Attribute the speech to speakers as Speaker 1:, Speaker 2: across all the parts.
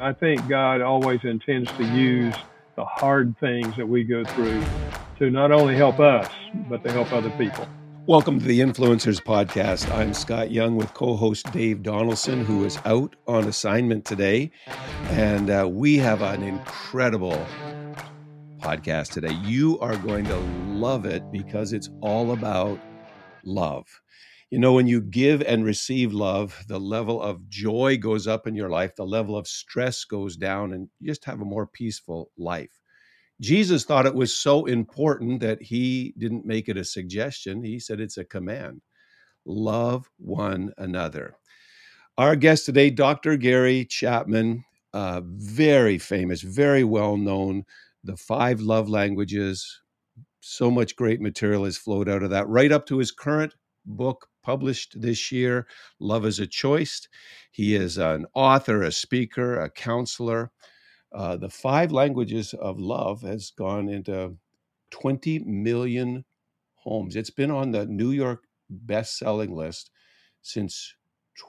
Speaker 1: I think God always intends to use the hard things that we go through to not only help us, but to help other people.
Speaker 2: Welcome to the Influencers Podcast. I'm Scott Young with co host Dave Donaldson, who is out on assignment today. And uh, we have an incredible podcast today. You are going to love it because it's all about love. You know, when you give and receive love, the level of joy goes up in your life, the level of stress goes down, and you just have a more peaceful life. Jesus thought it was so important that he didn't make it a suggestion. He said it's a command love one another. Our guest today, Dr. Gary Chapman, uh, very famous, very well known, the five love languages. So much great material has flowed out of that, right up to his current book published this year, Love is a Choice. He is an author, a speaker, a counselor. Uh, the five languages of love has gone into 20 million homes. It's been on the New York best-selling list since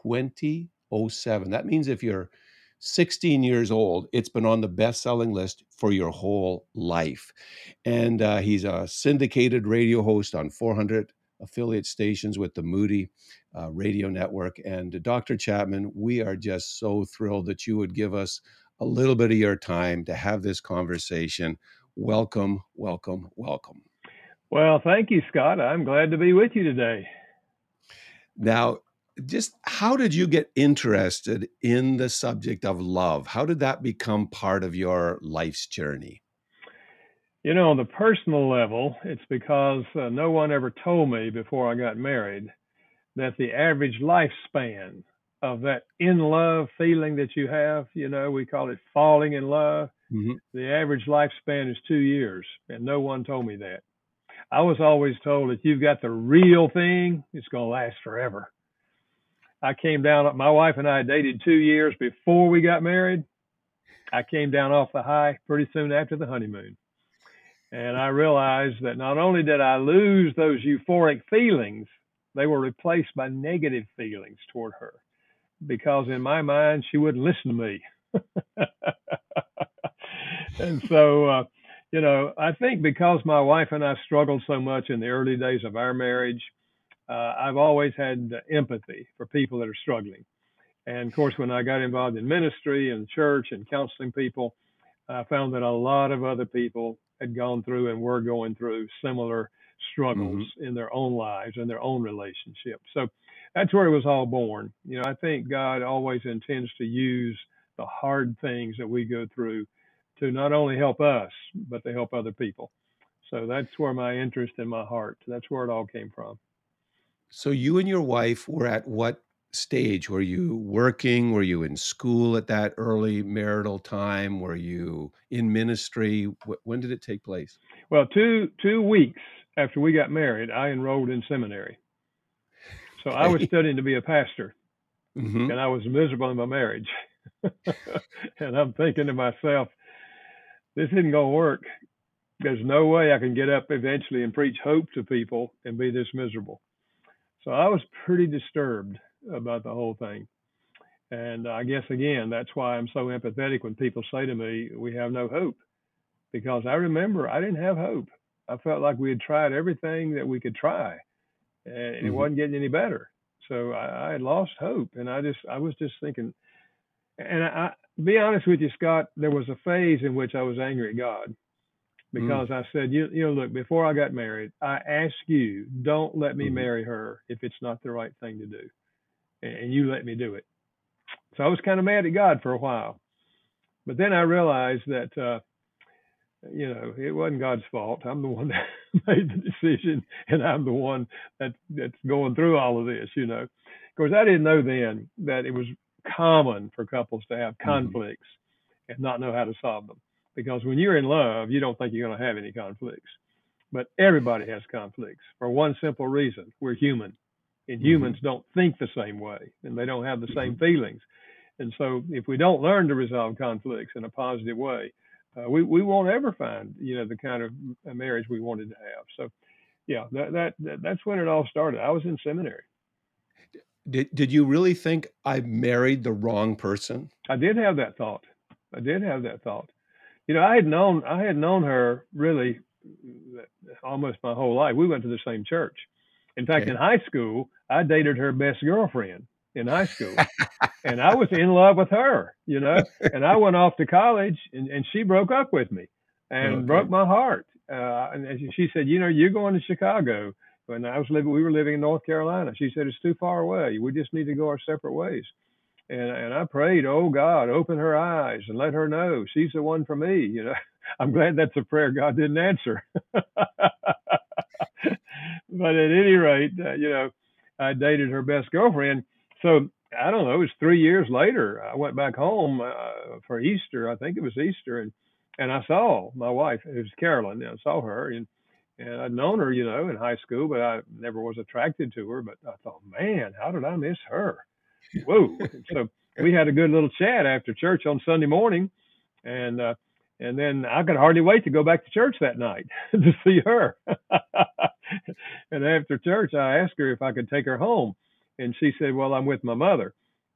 Speaker 2: 2007. That means if you're 16 years old, it's been on the best-selling list for your whole life. And uh, he's a syndicated radio host on 400 affiliate stations with the Moody uh, Radio Network. And uh, Dr. Chapman, we are just so thrilled that you would give us a little bit of your time to have this conversation. Welcome, welcome, welcome.
Speaker 1: Well, thank you, Scott. I'm glad to be with you today.
Speaker 2: Now, just how did you get interested in the subject of love? How did that become part of your life's journey?
Speaker 1: You know, on the personal level, it's because uh, no one ever told me before I got married that the average lifespan of that in love feeling that you have, you know, we call it falling in love. Mm-hmm. The average lifespan is two years, and no one told me that. I was always told if you've got the real thing, it's going to last forever. I came down, my wife and I dated two years before we got married. I came down off the high pretty soon after the honeymoon. And I realized that not only did I lose those euphoric feelings, they were replaced by negative feelings toward her because in my mind, she wouldn't listen to me. and so, uh, you know, I think because my wife and I struggled so much in the early days of our marriage, uh, I've always had empathy for people that are struggling. And of course, when I got involved in ministry and church and counseling people, I found that a lot of other people had gone through and were going through similar struggles mm-hmm. in their own lives and their own relationships. So that's where it was all born. You know, I think God always intends to use the hard things that we go through to not only help us, but to help other people. So that's where my interest in my heart, that's where it all came from.
Speaker 2: So you and your wife were at what stage? Were you working? Were you in school at that early marital time? Were you in ministry? When did it take place?
Speaker 1: Well, two two weeks after we got married, I enrolled in seminary. So I was studying to be a pastor, mm-hmm. and I was miserable in my marriage. and I'm thinking to myself, this isn't going to work. There's no way I can get up eventually and preach hope to people and be this miserable. So I was pretty disturbed about the whole thing. And I guess again, that's why I'm so empathetic when people say to me, "We have no hope," because I remember I didn't have hope. I felt like we had tried everything that we could try, and mm-hmm. it wasn't getting any better. So I, I, had lost hope, and I just I was just thinking. And I, I be honest with you, Scott, there was a phase in which I was angry at God mm. because mm. I said, you, you know, look, before I got married, I asked you, don't let me mm-hmm. marry her if it's not the right thing to do and you let me do it. So I was kind of mad at God for a while. But then I realized that, uh, you know, it wasn't God's fault. I'm the one that made the decision, and I'm the one that that's going through all of this. You know, of course, I didn't know then that it was common for couples to have mm-hmm. conflicts mm-hmm. and not know how to solve them. Because when you're in love, you don't think you're going to have any conflicts. But everybody has conflicts for one simple reason: we're human and mm-hmm. humans mm-hmm. don't think the same way and they don't have the same mm-hmm. feelings. And so if we don't learn to resolve conflicts in a positive way, uh, we, we won't ever find, you know, the kind of marriage we wanted to have. So yeah, that, that, that that's when it all started. I was in seminary.
Speaker 2: Did, did you really think I married the wrong person?
Speaker 1: I did have that thought. I did have that thought. You know, I had known I had known her really almost my whole life. We went to the same church. In fact, okay. in high school, I dated her best girlfriend in high school. and I was in love with her, you know. And I went off to college and, and she broke up with me and okay. broke my heart. Uh, and she said, you know, you're going to Chicago. When I was living, we were living in North Carolina. She said, it's too far away. We just need to go our separate ways. And, and I prayed, oh God, open her eyes and let her know she's the one for me. You know, I'm glad that's a prayer God didn't answer. but at any rate, uh, you know, I dated her best girlfriend. So I don't know, it was three years later. I went back home uh, for Easter. I think it was Easter. And, and I saw my wife, it was Carolyn. I saw her and, and I'd known her, you know, in high school, but I never was attracted to her. But I thought, man, how did I miss her? Whoa! so we had a good little chat after church on Sunday morning, and uh, and then I could hardly wait to go back to church that night to see her. and after church, I asked her if I could take her home, and she said, "Well, I'm with my mother."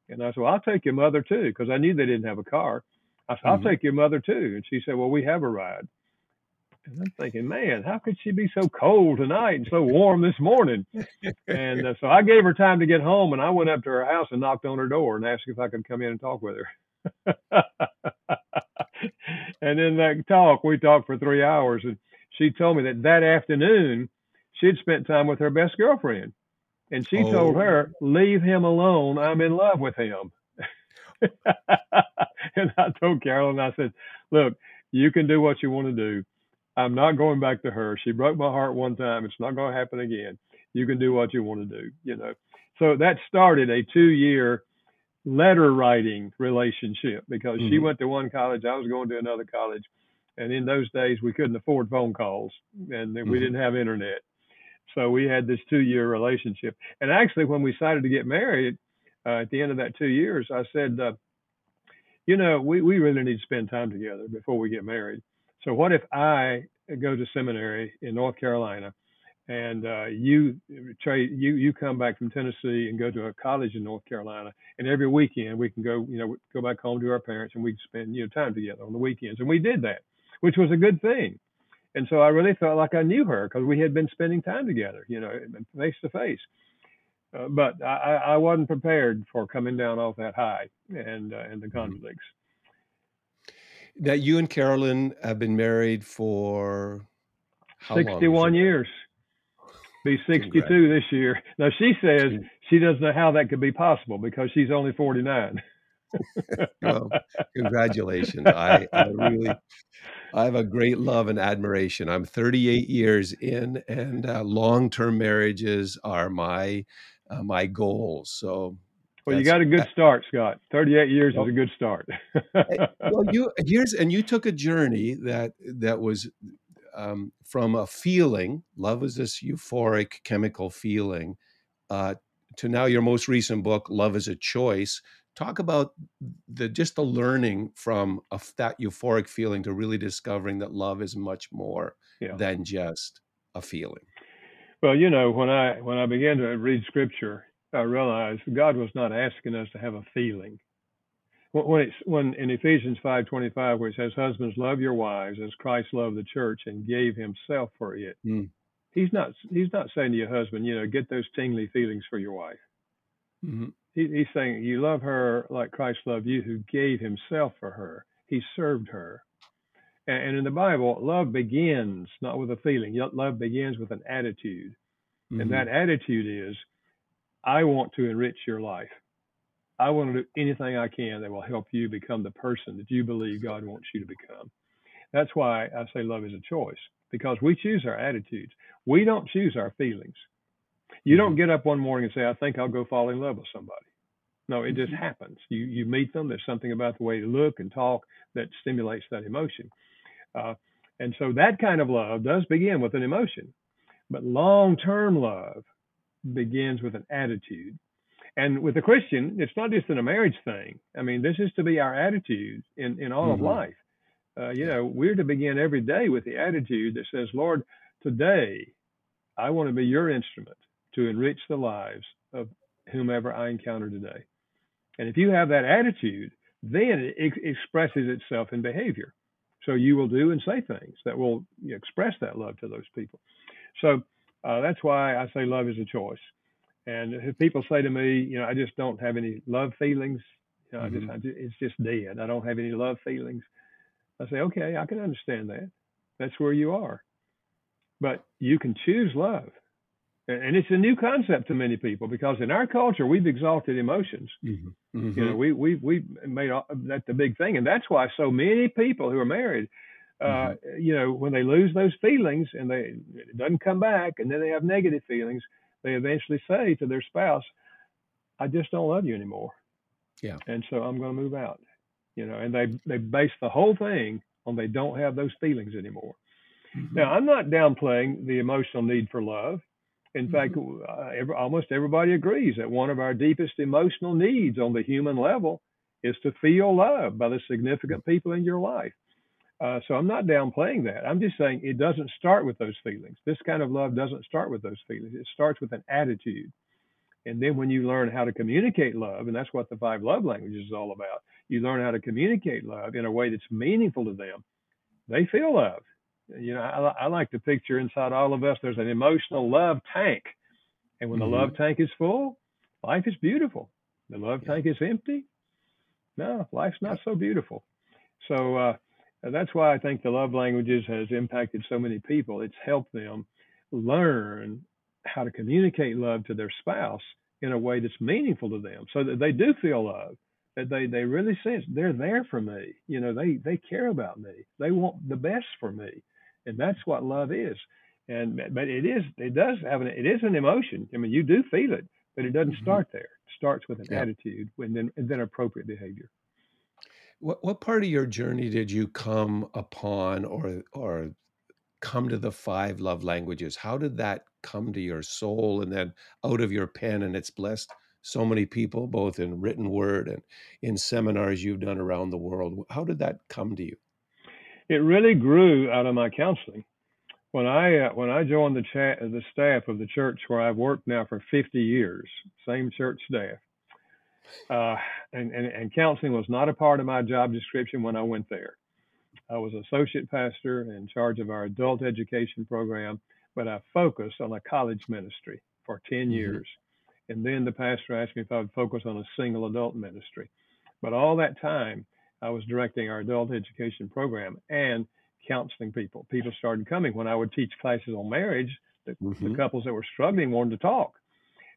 Speaker 1: And I said, "Well, I'll take your mother too," because I knew they didn't have a car. I said, "I'll mm-hmm. take your mother too," and she said, "Well, we have a ride." And I'm thinking, man, how could she be so cold tonight and so warm this morning? and uh, so I gave her time to get home, and I went up to her house and knocked on her door and asked if I could come in and talk with her. and in that talk, we talked for three hours, and she told me that that afternoon she'd spent time with her best girlfriend, and she oh. told her, "Leave him alone. I'm in love with him." and I told Carolyn, I said, "Look, you can do what you want to do." I'm not going back to her. She broke my heart one time. It's not going to happen again. You can do what you want to do, you know. So that started a two year letter writing relationship because mm-hmm. she went to one college, I was going to another college. And in those days, we couldn't afford phone calls and mm-hmm. we didn't have internet. So we had this two year relationship. And actually, when we decided to get married uh, at the end of that two years, I said, uh, you know, we, we really need to spend time together before we get married. So what if I go to seminary in North Carolina, and uh, you trade you you come back from Tennessee and go to a college in North Carolina, and every weekend we can go you know go back home to our parents and we can spend you know time together on the weekends, and we did that, which was a good thing. And so I really felt like I knew her because we had been spending time together, you know, face to face. Uh, but I, I wasn't prepared for coming down off that high and uh, and the mm-hmm. conflicts.
Speaker 2: Now, you and Carolyn have been married for
Speaker 1: how 61 years. Be 62 Congrats. this year. Now, she says she doesn't know how that could be possible because she's only 49.
Speaker 2: well, congratulations. I, I really, I have a great love and admiration. I'm 38 years in, and uh, long-term marriages are my uh, my goals. So
Speaker 1: well, you got a good start, Scott. 38 years well, is a good start.
Speaker 2: well, you here's and you took a journey that that was um, from a feeling. Love is this euphoric chemical feeling. Uh, to now your most recent book, Love is a Choice. Talk about the just the learning from a, that euphoric feeling to really discovering that love is much more yeah. than just a feeling.
Speaker 1: Well, you know, when I when I began to read Scripture, I realized God was not asking us to have a feeling. When it's when in Ephesians five twenty five, where it says, "Husbands, love your wives as Christ loved the church and gave Himself for it," mm. He's not He's not saying to your husband, you know, get those tingly feelings for your wife. Mm-hmm. He, he's saying you love her like Christ loved you, who gave Himself for her. He served her. And, and in the Bible, love begins not with a feeling. Love begins with an attitude, mm-hmm. and that attitude is I want to enrich your life. I want to do anything I can that will help you become the person that you believe God wants you to become. That's why I say love is a choice because we choose our attitudes. We don't choose our feelings. You don't mm-hmm. get up one morning and say, I think I'll go fall in love with somebody. No, it just mm-hmm. happens. You you meet them. There's something about the way they look and talk that stimulates that emotion. Uh, and so that kind of love does begin with an emotion. But long term love begins with an attitude. And with a Christian, it's not just in a marriage thing. I mean, this is to be our attitude in, in all mm-hmm. of life. Uh, you know, we're to begin every day with the attitude that says, Lord, today I want to be your instrument to enrich the lives of whomever I encounter today. And if you have that attitude, then it expresses itself in behavior. So you will do and say things that will express that love to those people. So uh, that's why I say love is a choice. And if people say to me, you know, I just don't have any love feelings, you know, mm-hmm. I, just, I just, it's just dead. I don't have any love feelings. I say, okay, I can understand that. That's where you are. But you can choose love. And it's a new concept to many people because in our culture we've exalted emotions. Mm-hmm. Mm-hmm. You know, we we we made that the big thing, and that's why so many people who are married, uh, mm-hmm. you know, when they lose those feelings and they it doesn't come back, and then they have negative feelings, they eventually say to their spouse, "I just don't love you anymore."
Speaker 2: Yeah.
Speaker 1: And so I'm going to move out. You know, and they they base the whole thing on they don't have those feelings anymore. Mm-hmm. Now, I'm not downplaying the emotional need for love. In mm-hmm. fact, uh, every, almost everybody agrees that one of our deepest emotional needs on the human level is to feel loved by the significant people in your life. Uh, so I'm not downplaying that. I'm just saying it doesn't start with those feelings. This kind of love doesn't start with those feelings. It starts with an attitude. And then when you learn how to communicate love, and that's what the five love languages is all about, you learn how to communicate love in a way that's meaningful to them. They feel love. You know, I, I like to picture inside all of us, there's an emotional love tank. And when mm-hmm. the love tank is full, life is beautiful. The love yeah. tank is empty. No, life's not so beautiful. So uh, that's why I think the love languages has impacted so many people. It's helped them learn how to communicate love to their spouse in a way that's meaningful to them so that they do feel love that they they really sense they're there for me. You know they they care about me. They want the best for me. And that's what love is. And but it is it does have an it is an emotion. I mean you do feel it but it doesn't mm-hmm. start there. It starts with an yeah. attitude and then and then appropriate behavior
Speaker 2: what what part of your journey did you come upon or or come to the five love languages? How did that come to your soul and then out of your pen and it's blessed so many people both in written word and in seminars you've done around the world? How did that come to you?
Speaker 1: It really grew out of my counseling. When i uh, when i joined the chat the staff of the church where i've worked now for 50 years same church staff uh, and, and, and counseling was not a part of my job description when i went there i was associate pastor in charge of our adult education program but I focused on a college ministry for 10 mm-hmm. years. And then the pastor asked me if I would focus on a single adult ministry. But all that time, I was directing our adult education program and counseling people. People started coming when I would teach classes on marriage. The, mm-hmm. the couples that were struggling wanted to talk.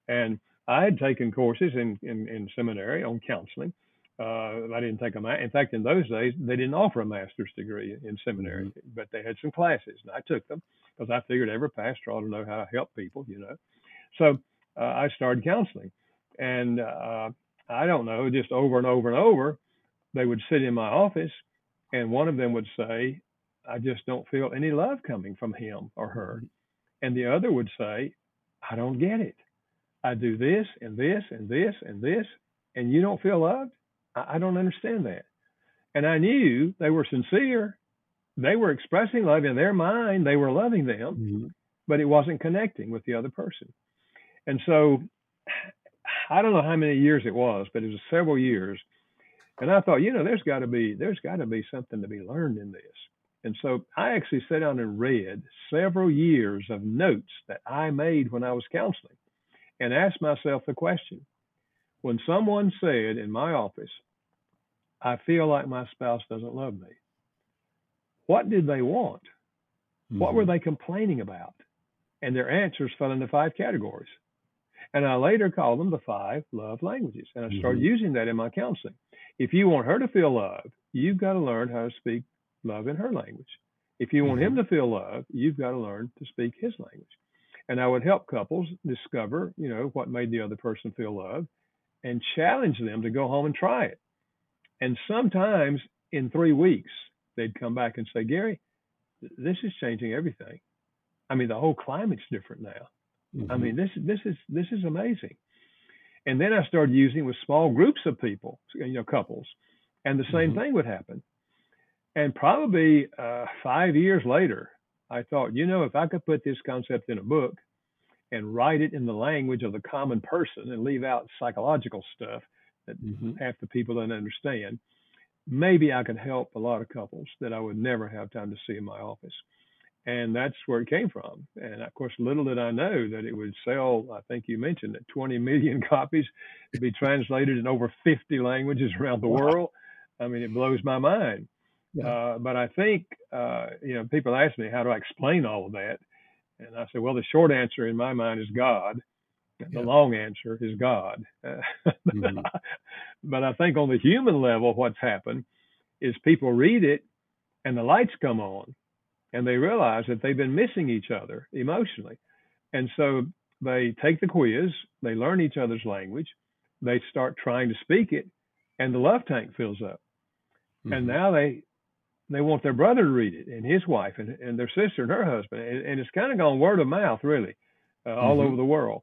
Speaker 1: And I had taken courses in, in, in seminary on counseling. Uh, I didn't take a ma- in fact in those days they didn't offer a master's degree in seminary, mm-hmm. but they had some classes and I took them because I figured every pastor ought to know how to help people, you know. So uh, I started counseling, and uh, I don't know, just over and over and over, they would sit in my office, and one of them would say, "I just don't feel any love coming from him or her," mm-hmm. and the other would say, "I don't get it. I do this and this and this and this, and you don't feel loved. I, I don't understand that." And I knew they were sincere they were expressing love in their mind, they were loving them, mm-hmm. but it wasn't connecting with the other person. And so I don't know how many years it was, but it was several years. And I thought, you know, there's got to be there's got to be something to be learned in this. And so I actually sat down and read several years of notes that I made when I was counseling and asked myself the question when someone said in my office, I feel like my spouse doesn't love me, what did they want? Mm-hmm. What were mm-hmm. they complaining about? And their answers fell into five categories. And I later called them the five love languages. And I started mm-hmm. using that in my counseling. If you want her to feel love, you've got to learn how to speak love in her language. If you want mm-hmm. him to feel love, you've got to learn to speak his language. And I would help couples discover, you know, what made the other person feel loved and challenge them to go home and try it. And sometimes in three weeks, they'd come back and say, Gary, this is changing everything. I mean, the whole climate's different now. Mm-hmm. I mean, this this is this is amazing. And then I started using with small groups of people, you know, couples, and the same mm-hmm. thing would happen. And probably uh, five years later, I thought, you know, if I could put this concept in a book and write it in the language of the common person and leave out psychological stuff, that mm-hmm. half the people don't understand. Maybe I could help a lot of couples that I would never have time to see in my office. And that's where it came from. And of course, little did I know that it would sell, I think you mentioned it, 20 million copies, to be translated in over 50 languages around the wow. world. I mean, it blows my mind. Yeah. Uh, but I think, uh, you know, people ask me, how do I explain all of that? And I say, well, the short answer in my mind is God. The yeah. long answer is God. mm-hmm. But I think on the human level, what's happened is people read it and the lights come on and they realize that they've been missing each other emotionally. And so they take the quiz, they learn each other's language, they start trying to speak it, and the love tank fills up. Mm-hmm. And now they they want their brother to read it and his wife and, and their sister and her husband. And, and it's kind of gone word of mouth, really, uh, all mm-hmm. over the world.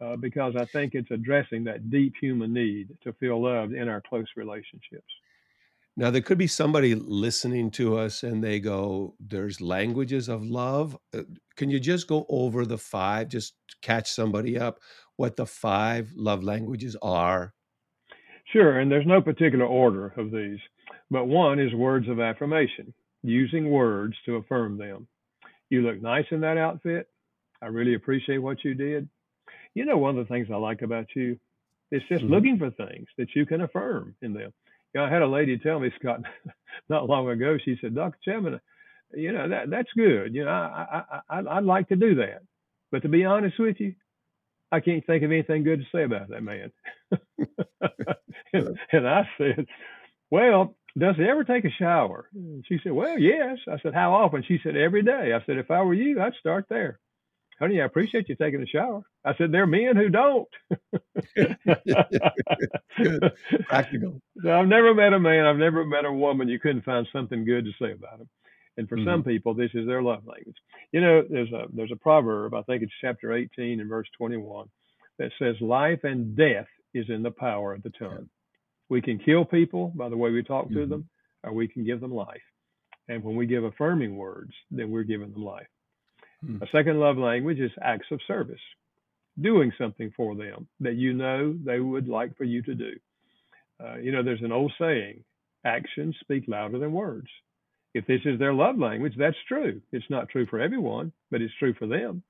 Speaker 1: Uh, because I think it's addressing that deep human need to feel loved in our close relationships.
Speaker 2: Now, there could be somebody listening to us and they go, There's languages of love. Uh, can you just go over the five, just catch somebody up, what the five love languages are?
Speaker 1: Sure. And there's no particular order of these, but one is words of affirmation, using words to affirm them. You look nice in that outfit. I really appreciate what you did. You know, one of the things I like about you is just mm-hmm. looking for things that you can affirm in them you know, I had a lady tell me, Scott, not long ago. She said, "Dr. Chapman, you know that that's good. You know, I, I, I I'd like to do that, but to be honest with you, I can't think of anything good to say about that man." and, and I said, "Well, does he ever take a shower?" And she said, "Well, yes." I said, "How often?" She said, "Every day." I said, "If I were you, I'd start there." honey, I appreciate you taking a shower. I said, there are men who don't.
Speaker 2: good. Practical.
Speaker 1: So I've never met a man, I've never met a woman you couldn't find something good to say about him. And for mm-hmm. some people, this is their love language. You know, there's a there's a proverb, I think it's chapter 18 and verse 21, that says, Life and death is in the power of the tongue. We can kill people by the way we talk mm-hmm. to them, or we can give them life. And when we give affirming words, then we're giving them life. Hmm. A second love language is acts of service, doing something for them that you know they would like for you to do. Uh, you know, there's an old saying actions speak louder than words. If this is their love language, that's true. It's not true for everyone, but it's true for them.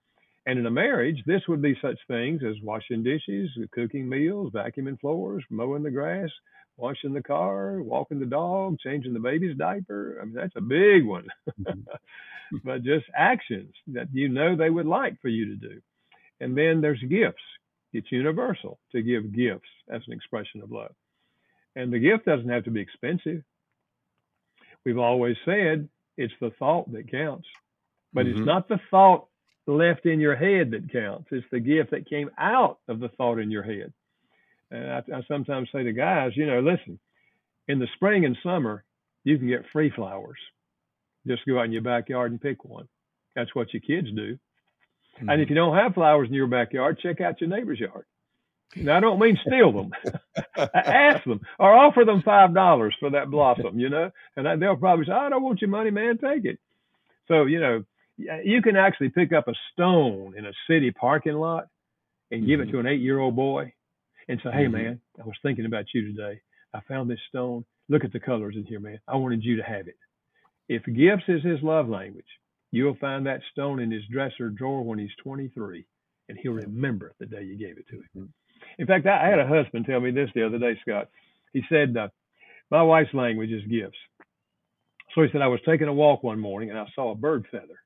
Speaker 1: And in a marriage, this would be such things as washing dishes, cooking meals, vacuuming floors, mowing the grass, washing the car, walking the dog, changing the baby's diaper. I mean, that's a big one. Mm-hmm. but just actions that you know they would like for you to do. And then there's gifts. It's universal to give gifts as an expression of love. And the gift doesn't have to be expensive. We've always said it's the thought that counts, but mm-hmm. it's not the thought left in your head that counts. It's the gift that came out of the thought in your head. And I, I sometimes say to guys, you know, listen, in the spring and summer, you can get free flowers just go out in your backyard and pick one. That's what your kids do. Mm-hmm. And if mm-hmm. you don't have flowers in your backyard, check out your neighbor's yard. Now, I don't mean steal them. Ask them or offer them five dollars for that blossom, you know, and they'll probably say, "I don't want your money, man. Take it." So, you know, you can actually pick up a stone in a city parking lot and give mm-hmm. it to an eight-year-old boy and say, "Hey, mm-hmm. man, I was thinking about you today. I found this stone. Look at the colors in here, man. I wanted you to have it." If gifts is his love language, you'll find that stone in his dresser drawer when he's 23, and he'll remember the day you gave it to him. Mm-hmm. In fact, I had a husband tell me this the other day, Scott. He said, uh, My wife's language is gifts. So he said, I was taking a walk one morning and I saw a bird feather.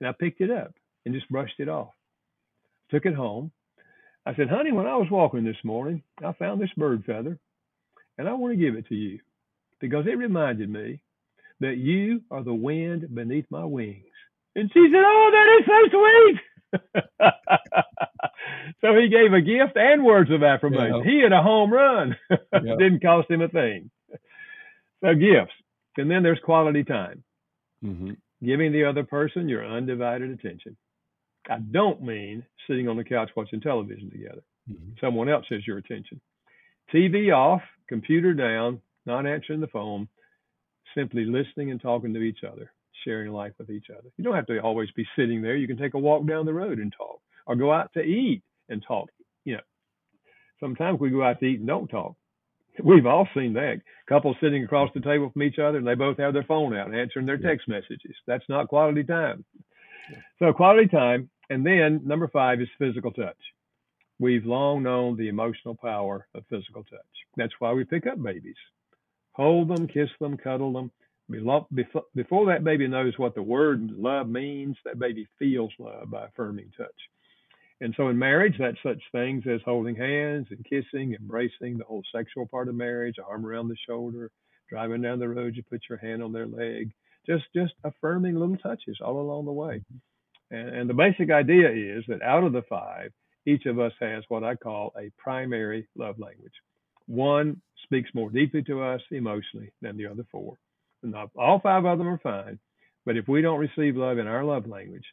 Speaker 1: And I picked it up and just brushed it off. Took it home. I said, Honey, when I was walking this morning, I found this bird feather and I want to give it to you because it reminded me that you are the wind beneath my wings. And she said, Oh, that is so sweet. so he gave a gift and words of affirmation. Yeah. He had a home run. Yeah. Didn't cost him a thing. So gifts. And then there's quality time. Mm-hmm. Giving the other person your undivided attention. I don't mean sitting on the couch watching television together. Mm-hmm. Someone else has your attention. TV off, computer down, not answering the phone, simply listening and talking to each other, sharing life with each other. You don't have to always be sitting there. You can take a walk down the road and talk, or go out to eat and talk. You know, Sometimes we go out to eat and don't talk. We've all seen that. Couples sitting across the table from each other and they both have their phone out answering their text messages. That's not quality time. So quality time. And then number five is physical touch. We've long known the emotional power of physical touch. That's why we pick up babies. Hold them, kiss them, cuddle them. Before that baby knows what the word love means, that baby feels love by affirming touch. And so in marriage, that's such things as holding hands and kissing, embracing the whole sexual part of marriage, arm around the shoulder, driving down the road, you put your hand on their leg, just just affirming little touches all along the way. And, and the basic idea is that out of the five, each of us has what I call a primary love language. One speaks more deeply to us emotionally than the other four. All five of them are fine, but if we don't receive love in our love language,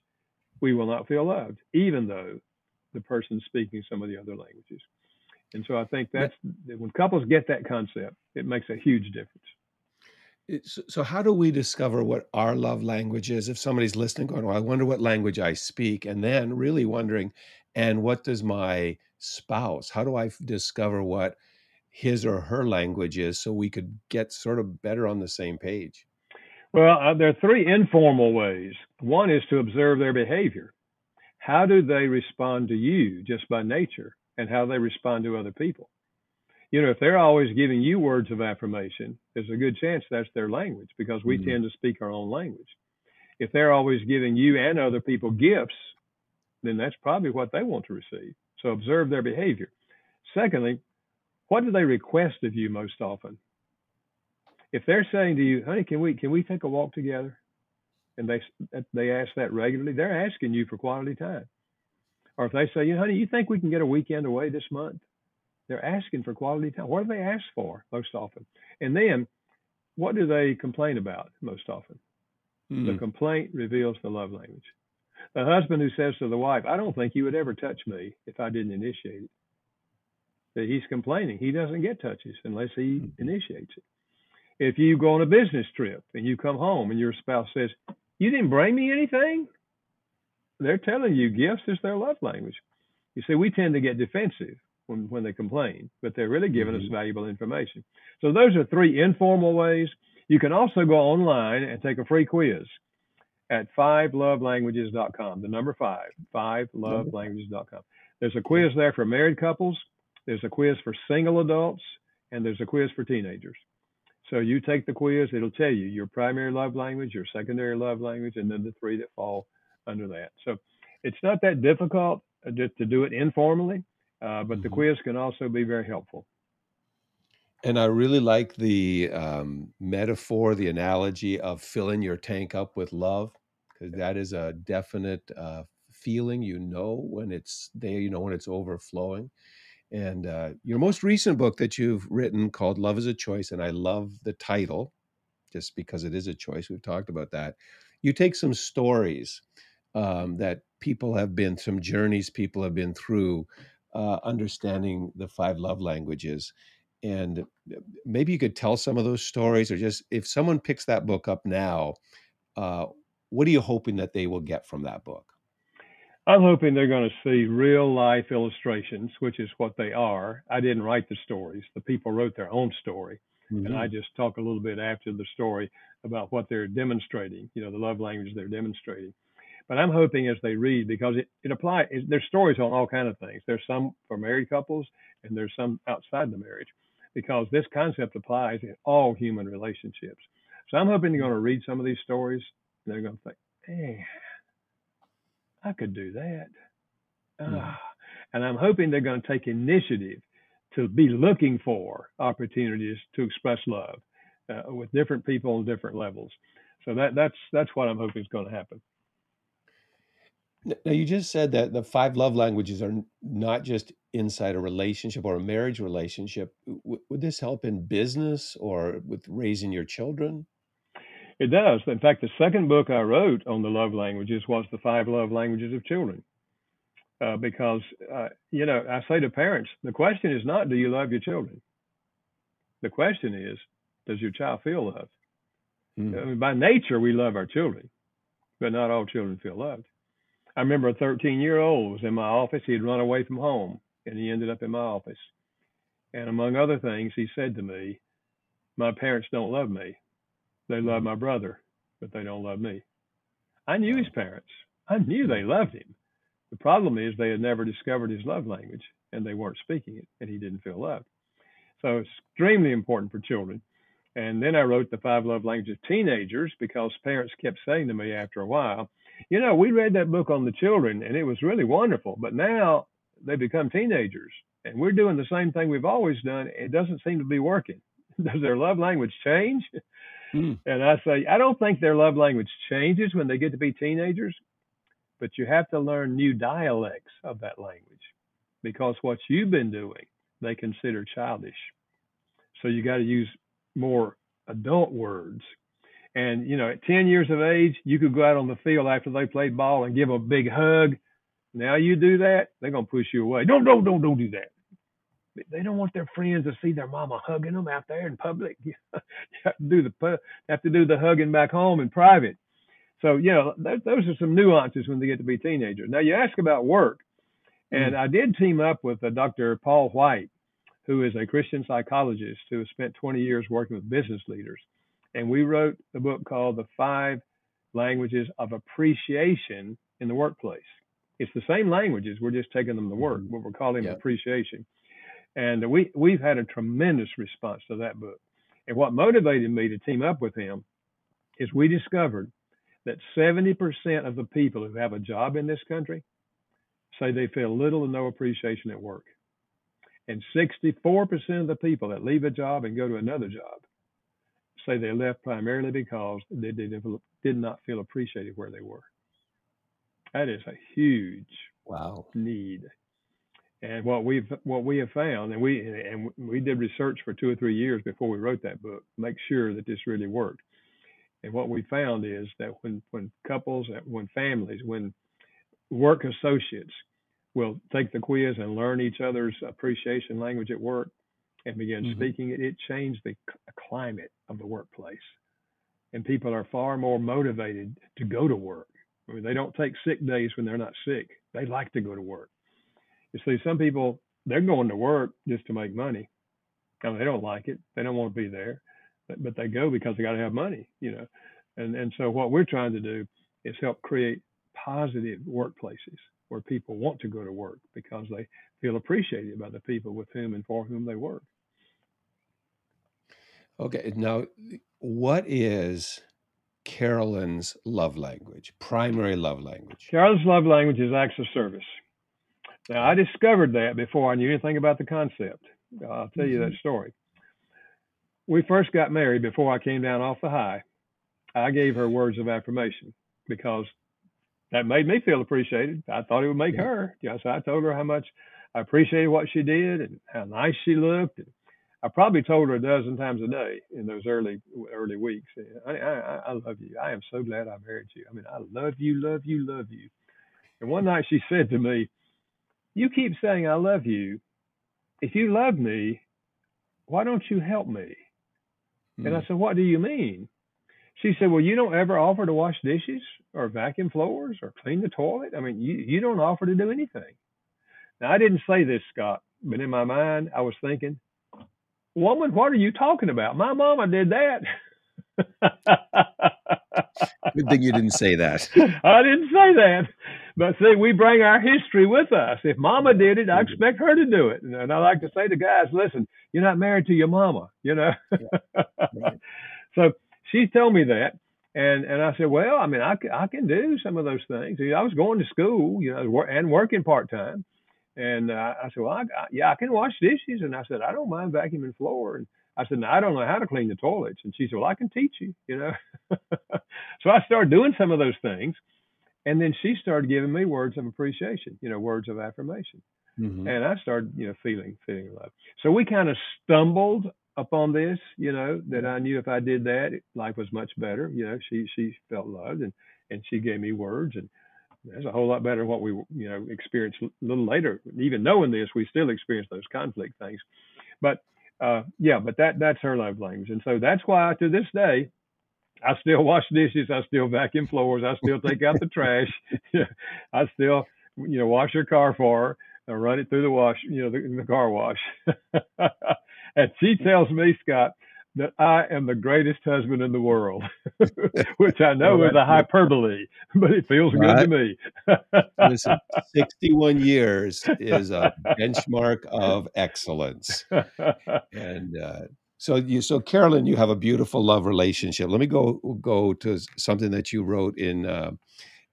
Speaker 1: we will not feel loved, even though the person speaking some of the other languages. And so I think that's when couples get that concept, it makes a huge difference.
Speaker 2: So, how do we discover what our love language is? If somebody's listening, going, "Well, I wonder what language I speak," and then really wondering, "And what does my spouse? How do I discover what his or her language is, so we could get sort of better on the same page?"
Speaker 1: Well, uh, there are three informal ways. One is to observe their behavior how do they respond to you just by nature and how they respond to other people? You know, if they're always giving you words of affirmation, there's a good chance that's their language because we mm-hmm. tend to speak our own language. If they're always giving you and other people gifts, then that's probably what they want to receive. So observe their behavior. Secondly, what do they request of you most often? If they're saying to you, honey, can we can we take a walk together? And they they ask that regularly, they're asking you for quality time. Or if they say, you know, honey, you think we can get a weekend away this month? They're asking for quality time. What do they ask for most often? And then, what do they complain about most often? Mm. The hmm. complaint reveals the love language. The husband who says to the wife, I don't think you would ever touch me if I didn't initiate it. That he's complaining. He doesn't get touches unless he mm. initiates it. If you go on a business trip and you come home and your spouse says, you didn't bring me anything? They're telling you gifts is their love language. You see, we tend to get defensive when, when they complain, but they're really giving mm-hmm. us valuable information. So those are three informal ways. You can also go online and take a free quiz at fivelovelanguages.com. The number five, fivelovelanguages.com. There's a quiz there for married couples. There's a quiz for single adults, and there's a quiz for teenagers. So you take the quiz, it'll tell you your primary love language, your secondary love language, and then the three that fall under that. So it's not that difficult uh, just to do it informally, uh, but mm-hmm. the quiz can also be very helpful.
Speaker 2: And I really like the um, metaphor, the analogy of filling your tank up with love, because that is a definite uh, feeling. You know when it's there, you know when it's overflowing. And uh, your most recent book that you've written called Love is a Choice, and I love the title just because it is a choice. We've talked about that. You take some stories um, that people have been, some journeys people have been through, uh, understanding the five love languages. And uh, maybe you could tell some of those stories, or just if someone picks that book up now, uh, what are you hoping that they will get from that book?
Speaker 1: I'm hoping they're going to see real life illustrations, which is what they are. I didn't write the stories. The people wrote their own story. Mm-hmm. And I just talk a little bit after the story about what they're demonstrating, you know, the love language they're demonstrating. But I'm hoping as they read, because it, it applies, it, there's stories on all kinds of things. There's some for married couples and there's some outside the marriage because this concept applies in all human relationships. So I'm hoping they're going to read some of these stories and they're going to think, hey, I could do that. Mm. Uh, and I'm hoping they're going to take initiative to be looking for opportunities to express love uh, with different people on different levels. So that that's that's what I'm hoping is going to happen.
Speaker 2: Now you just said that the five love languages are not just inside a relationship or a marriage relationship. W- would this help in business or with raising your children?
Speaker 1: It does. In fact, the second book I wrote on the love languages was the five love languages of children. Uh, because, uh, you know, I say to parents, the question is not, do you love your children? The question is, does your child feel loved? Mm. I mean, by nature, we love our children, but not all children feel loved. I remember a 13 year old was in my office. He had run away from home and he ended up in my office. And among other things, he said to me, My parents don't love me. They love my brother, but they don't love me. I knew his parents. I knew they loved him. The problem is they had never discovered his love language and they weren't speaking it and he didn't feel loved. So it's extremely important for children. And then I wrote the five love languages of teenagers because parents kept saying to me after a while, you know, we read that book on the children and it was really wonderful, but now they become teenagers and we're doing the same thing we've always done. It doesn't seem to be working. Does their love language change? Mm. And I say, I don't think their love language changes when they get to be teenagers, but you have to learn new dialects of that language because what you've been doing, they consider childish. So you got to use more adult words. And, you know, at 10 years of age, you could go out on the field after they played ball and give them a big hug. Now you do that, they're going to push you away. Don't, don't, don't, don't do that. They don't want their friends to see their mama hugging them out there in public. you have to do the have to do the hugging back home in private. So you know those are some nuances when they get to be teenagers. Now you ask about work, and mm. I did team up with a Dr. Paul White, who is a Christian psychologist who has spent 20 years working with business leaders, and we wrote a book called The Five Languages of Appreciation in the Workplace. It's the same languages, we're just taking them to work, but mm-hmm. we're calling them appreciation. And we, we've had a tremendous response to that book. And what motivated me to team up with him is we discovered that 70% of the people who have a job in this country say they feel little or no appreciation at work. And 64% of the people that leave a job and go to another job say they left primarily because they did, did not feel appreciated where they were. That is a huge
Speaker 2: wow
Speaker 1: need. And what we've what we have found, and we and we did research for two or three years before we wrote that book, make sure that this really worked. And what we found is that when when couples, when families, when work associates will take the quiz and learn each other's appreciation language at work and begin mm-hmm. speaking it, it changed the climate of the workplace. And people are far more motivated to go to work. I mean, they don't take sick days when they're not sick. They like to go to work. You see, some people they're going to work just to make money. and they don't like it. They don't want to be there, but, but they go because they got to have money, you know. And and so what we're trying to do is help create positive workplaces where people want to go to work because they feel appreciated by the people with whom and for whom they work.
Speaker 2: Okay, now what is Carolyn's love language, primary love language?
Speaker 1: Carolyn's love language is acts of service. Now, I discovered that before I knew anything about the concept. I'll tell you that mm-hmm. story. We first got married before I came down off the high. I gave her words of affirmation because that made me feel appreciated. I thought it would make yeah. her. You know, so I told her how much I appreciated what she did and how nice she looked. And I probably told her a dozen times a day in those early early weeks. I, I, I love you. I am so glad I married you. I mean, I love you, love you, love you. And one night she said to me, you keep saying, I love you. If you love me, why don't you help me? Mm. And I hmm. said, What do you mean? She said, Well, you don't ever offer to wash dishes or vacuum floors or clean the toilet. I mean, you, you don't offer to do anything. Now, I didn't say this, Scott, but in my mind, I was thinking, Woman, what are you talking about? My mama did that.
Speaker 2: Good thing you didn't say that.
Speaker 1: I didn't say that. But see, we bring our history with us. If mama did it, I expect her to do it. And I like to say to guys, listen, you're not married to your mama, you know? Yeah. Right. so she told me that. And, and I said, well, I mean, I, I can do some of those things. I was going to school, you know, and working part time. And uh, I said, well, I, I, yeah, I can wash dishes. And I said, I don't mind vacuuming floor. And I said, no, I don't know how to clean the toilets. And she said, well, I can teach you, you know. so I started doing some of those things. And then she started giving me words of appreciation, you know, words of affirmation. Mm-hmm. And I started, you know, feeling, feeling love. So we kind of stumbled upon this, you know, that I knew if I did that, life was much better. You know, she, she felt loved and, and she gave me words and that's a whole lot better than what we, you know, experienced a little later. Even knowing this, we still experience those conflict things. But, uh, yeah, but that, that's her love language. And so that's why to this day, I still wash dishes. I still vacuum floors. I still take out the trash. I still, you know, wash her car for her. I run it through the wash, you know, the, the car wash. and she tells me, Scott, that I am the greatest husband in the world, which I know well, is a hyperbole, but it feels right. good to me.
Speaker 2: Listen, 61 years is a benchmark of excellence. And uh, so you, so Carolyn, you have a beautiful love relationship. Let me go go to something that you wrote in uh,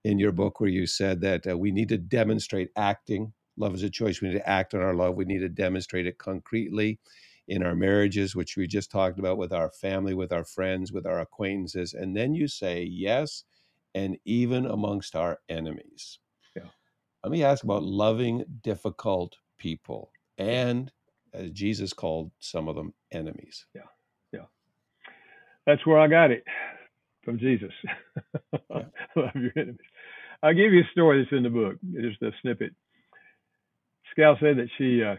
Speaker 2: in your book where you said that uh, we need to demonstrate acting. Love is a choice. We need to act on our love. We need to demonstrate it concretely in our marriages, which we just talked about with our family, with our friends, with our acquaintances. And then you say yes, and even amongst our enemies. Yeah. Let me ask about loving difficult people and, as Jesus called some of them, enemies.
Speaker 1: Yeah. Yeah. That's where I got it from Jesus. Yeah. Love your enemies. I'll give you a story that's in the book, just a snippet. Scal said that she uh,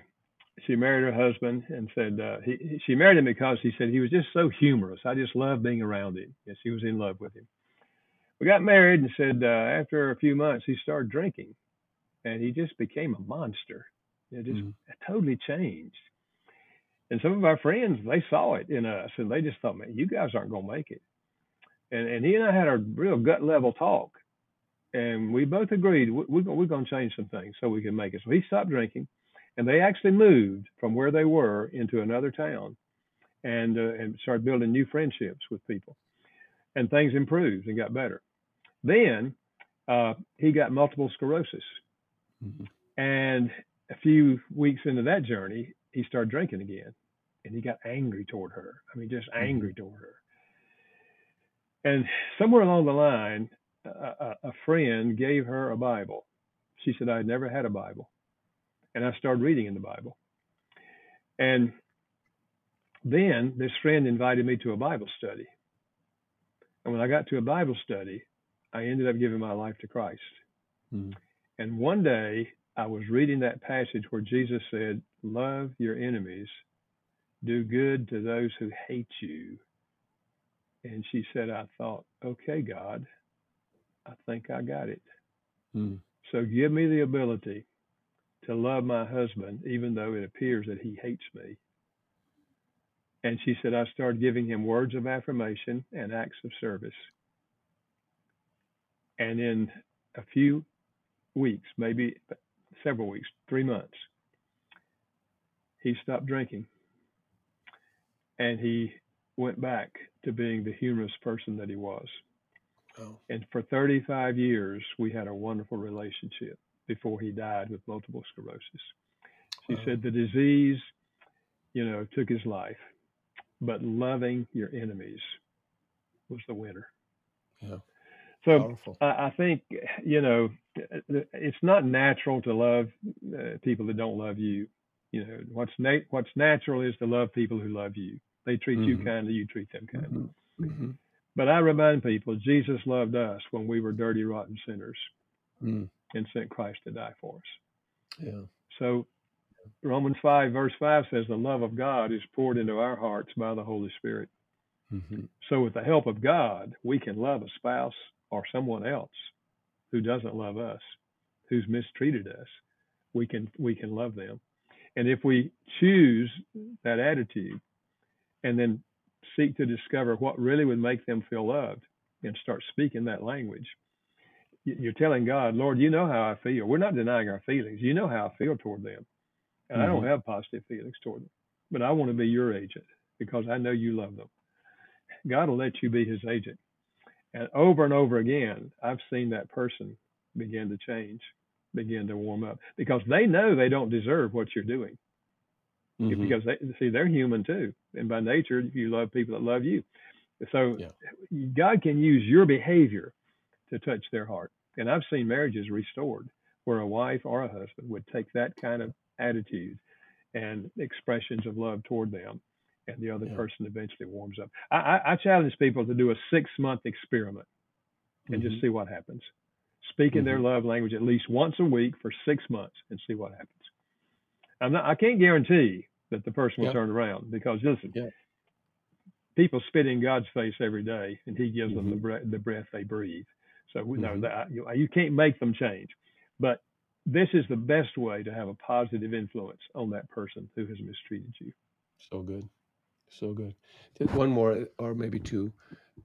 Speaker 1: she married her husband and said uh, he, she married him because he said he was just so humorous. I just loved being around him. Yes, she was in love with him. We got married and said uh, after a few months he started drinking, and he just became a monster. It just mm. totally changed. And some of our friends they saw it in us, and they just thought, man, you guys aren't gonna make it. And and he and I had a real gut level talk, and we both agreed we're, we're going to change some things so we can make it. So he stopped drinking, and they actually moved from where they were into another town, and uh, and started building new friendships with people, and things improved and got better. Then uh, he got multiple sclerosis, mm-hmm. and a few weeks into that journey, he started drinking again, and he got angry toward her. I mean, just mm-hmm. angry toward her. And somewhere along the line, a, a friend gave her a Bible. She said, I had never had a Bible. And I started reading in the Bible. And then this friend invited me to a Bible study. And when I got to a Bible study, I ended up giving my life to Christ. Mm. And one day I was reading that passage where Jesus said, Love your enemies, do good to those who hate you. And she said, I thought, okay, God, I think I got it. Mm. So give me the ability to love my husband, even though it appears that he hates me. And she said, I started giving him words of affirmation and acts of service. And in a few weeks, maybe several weeks, three months, he stopped drinking. And he went back to being the humorous person that he was. Oh. And for 35 years, we had a wonderful relationship before he died with multiple sclerosis. She said the disease, you know, took his life, but loving your enemies was the winner. Yeah. So I, I, think, you know, it's not natural to love uh, people that don't love you. You know, what's na- what's natural is to love people who love you. They treat mm-hmm. you kindly, you treat them kindly. Mm-hmm. Mm-hmm. But I remind people, Jesus loved us when we were dirty, rotten sinners mm. and sent Christ to die for us. Yeah. So Romans 5, verse 5 says, The love of God is poured into our hearts by the Holy Spirit. Mm-hmm. So, with the help of God, we can love a spouse or someone else who doesn't love us, who's mistreated us. We can we can love them, and if we choose that attitude, and then seek to discover what really would make them feel loved and start speaking that language. You're telling God, Lord, you know how I feel. We're not denying our feelings. You know how I feel toward them. And mm-hmm. I don't mm-hmm. have positive feelings toward them, but I want to be your agent because I know you love them. God will let you be his agent. And over and over again, I've seen that person begin to change, begin to warm up because they know they don't deserve what you're doing mm-hmm. because they see they're human too, and by nature you love people that love you. So yeah. God can use your behavior to touch their heart, and I've seen marriages restored where a wife or a husband would take that kind of attitude and expressions of love toward them, and the other yeah. person eventually warms up. I, I, I, challenge people to do a six month experiment and mm-hmm. just see what happens. Speak in mm-hmm. their love language at least once a week for six months and see what happens. I'm not. I can't guarantee that the person will yep. turn around because listen, yep. people spit in God's face every day, and He gives mm-hmm. them the mm-hmm. breath, the breath they breathe. So we know mm-hmm. that you, you can't make them change, but this is the best way to have a positive influence on that person who has mistreated you.
Speaker 2: So good. So good. One more, or maybe two.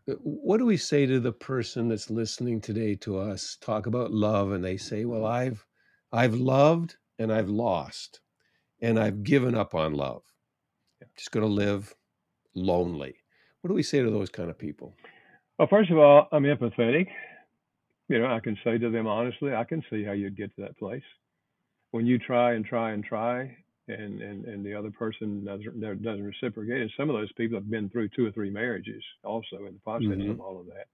Speaker 2: Uh, what do we say to the person that's listening today to us talk about love and they say, "Well, I've I've loved and I've lost and I've given up on love. I'm Just going to live lonely." What do we say to those kind of people?
Speaker 1: Well, first of all, I'm empathetic. You know, I can say to them honestly, I can see how you'd get to that place. When you try and try and try and and, and the other person doesn't doesn't reciprocate. And some of those people have been through two or three marriages also in the process mm-hmm. of all of that.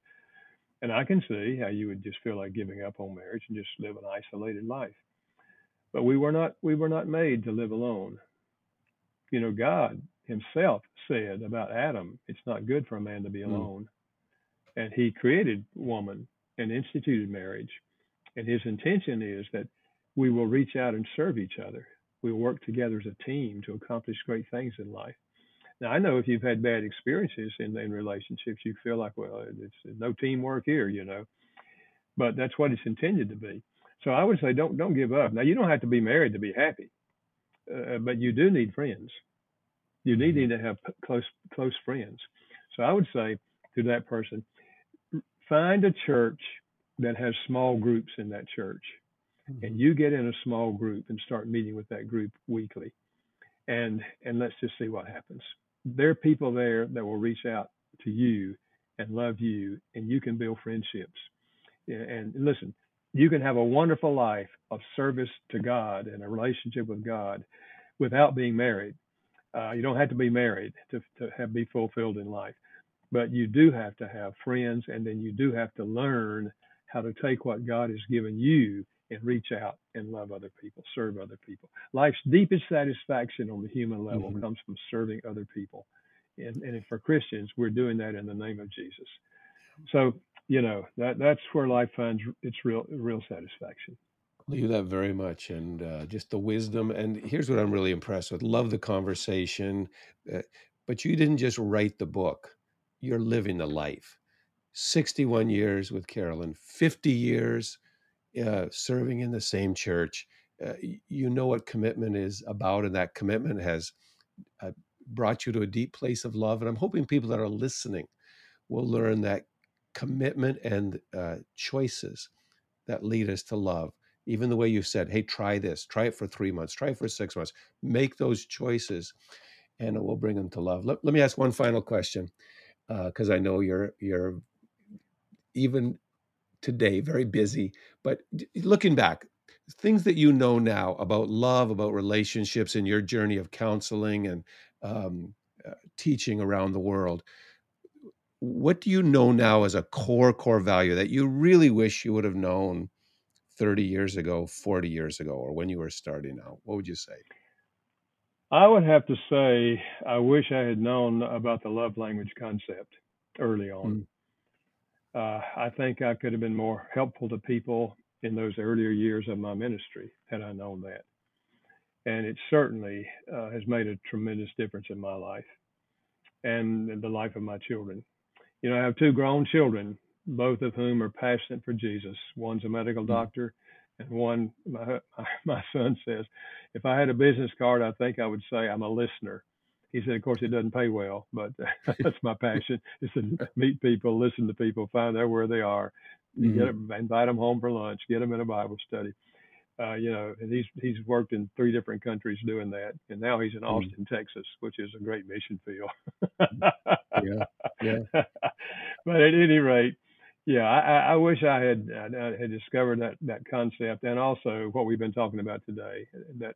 Speaker 1: And I can see how you would just feel like giving up on marriage and just live an isolated life. But we were not we were not made to live alone. You know, God Himself said about Adam, "It's not good for a man to be mm. alone," mm. and He created woman and instituted marriage. And His intention is that we will reach out and serve each other we work together as a team to accomplish great things in life. Now, I know if you've had bad experiences in, in relationships, you feel like, well, it's no teamwork here, you know, but that's what it's intended to be. So I would say, don't don't give up. Now, you don't have to be married to be happy, uh, but you do need friends. You need, need mm-hmm. to have close close friends. So I would say to that person, find a church that has small groups in that church mm-hmm. and you get in a small group and start meeting with that group weekly. And and let's just see what happens. There are people there that will reach out to you and love you and you can build friendships. And listen you can have a wonderful life of service to god and a relationship with god without being married. Uh, you don't have to be married to, to have be fulfilled in life but you do have to have friends and then you do have to learn how to take what god has given you and reach out and love other people, serve other people. Life's deepest satisfaction on the human level mm-hmm. comes from serving other people. And, and for Christians, we're doing that in the name of Jesus. So, you know, that that's where life finds its real real satisfaction.
Speaker 2: Believe that very much, and uh, just the wisdom. And here's what I'm really impressed with: love the conversation, uh, but you didn't just write the book; you're living the life. 61 years with Carolyn, 50 years uh, serving in the same church, uh, you know what commitment is about, and that commitment has uh, brought you to a deep place of love. And I'm hoping people that are listening will learn that commitment and uh, choices that lead us to love. Even the way you said, "Hey, try this. Try it for three months. Try it for six months. Make those choices, and it will bring them to love." Let, let me ask one final question, because uh, I know you're you're even today, very busy. But looking back, things that you know now about love, about relationships, and your journey of counseling and um, uh, teaching around the world. What do you know now as a core, core value that you really wish you would have known 30 years ago, 40 years ago, or when you were starting out? What would you say?
Speaker 1: I would have to say, I wish I had known about the love language concept early on. Mm uh, I think I could have been more helpful to people in those earlier years of my ministry had I known that. And it certainly uh, has made a tremendous difference in my life and the life of my children. You know, I have two grown children, both of whom are passionate for Jesus. One's a medical mm-hmm. doctor, and one, my, my son says, if I had a business card, I think I would say I'm a listener he said, of course, it doesn't pay well, but that's my passion is to meet people, listen to people, find out where they are, mm-hmm. get them, invite them home for lunch, get them in a Bible study. Uh, you know, and he's he's worked in three different countries doing that, and now he's in mm-hmm. Austin, mm-hmm. Texas, which is a great mission field. yeah, yeah. but at any rate, yeah, I, I wish I had I had discovered that that concept, and also what we've been talking about today that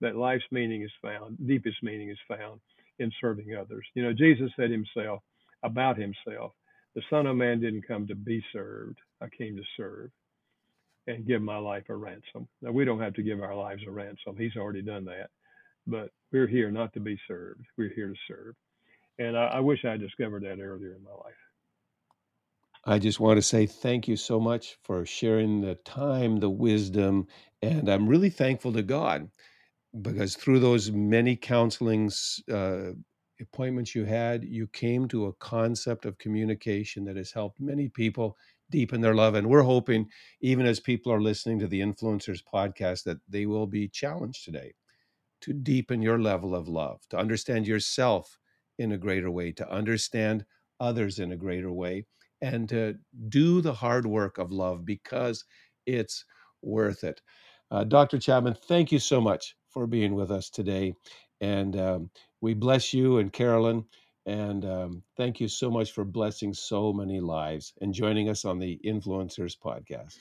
Speaker 1: that life's meaning is found, deepest meaning is found in serving others. You know, Jesus said himself about himself, the Son of Man didn't come to be served. I came to serve and give my life a ransom. Now, we don't have to give our lives a ransom. He's already done that. But we're here not to be served. We're here to serve. And I, I wish I had discovered that earlier in my life.
Speaker 2: I just want to say thank you so much for sharing the time, the wisdom, and I'm really thankful to God because through those many counseling uh, appointments you had, you came to a concept of communication that has helped many people deepen their love. And we're hoping, even as people are listening to the Influencers podcast, that they will be challenged today to deepen your level of love, to understand yourself in a greater way, to understand others in a greater way, and to do the hard work of love because it's worth it. Uh, Dr. Chapman, thank you so much for being with us today. And um, we bless you and Carolyn. And um, thank you so much for blessing so many lives and joining us on the Influencers podcast.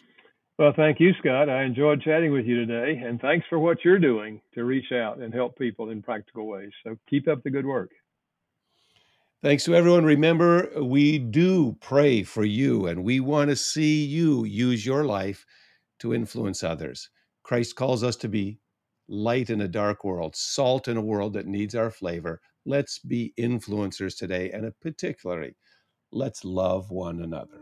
Speaker 1: Well, thank you, Scott. I enjoyed chatting with you today. And thanks for what you're doing to reach out and help people in practical ways. So keep up the good work.
Speaker 2: Thanks to everyone. Remember, we do pray for you and we want to see you use your life to influence others. Christ calls us to be light in a dark world, salt in a world that needs our flavor. Let's be influencers today, and particularly, let's love one another.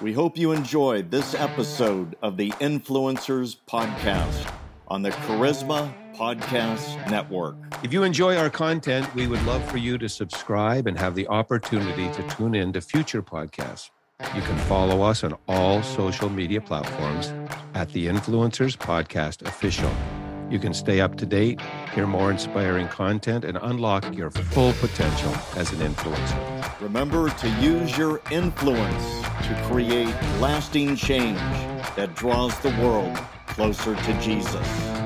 Speaker 3: We hope you enjoyed this episode of the Influencers Podcast on the Charisma Podcast Network.
Speaker 2: If you enjoy our content, we would love for you to subscribe and have the opportunity to tune in to future podcasts. You can follow us on all social media platforms at the Influencers Podcast Official. You can stay up to date, hear more inspiring content, and unlock your full potential as an influencer.
Speaker 3: Remember to use your influence to create lasting change that draws the world closer to Jesus.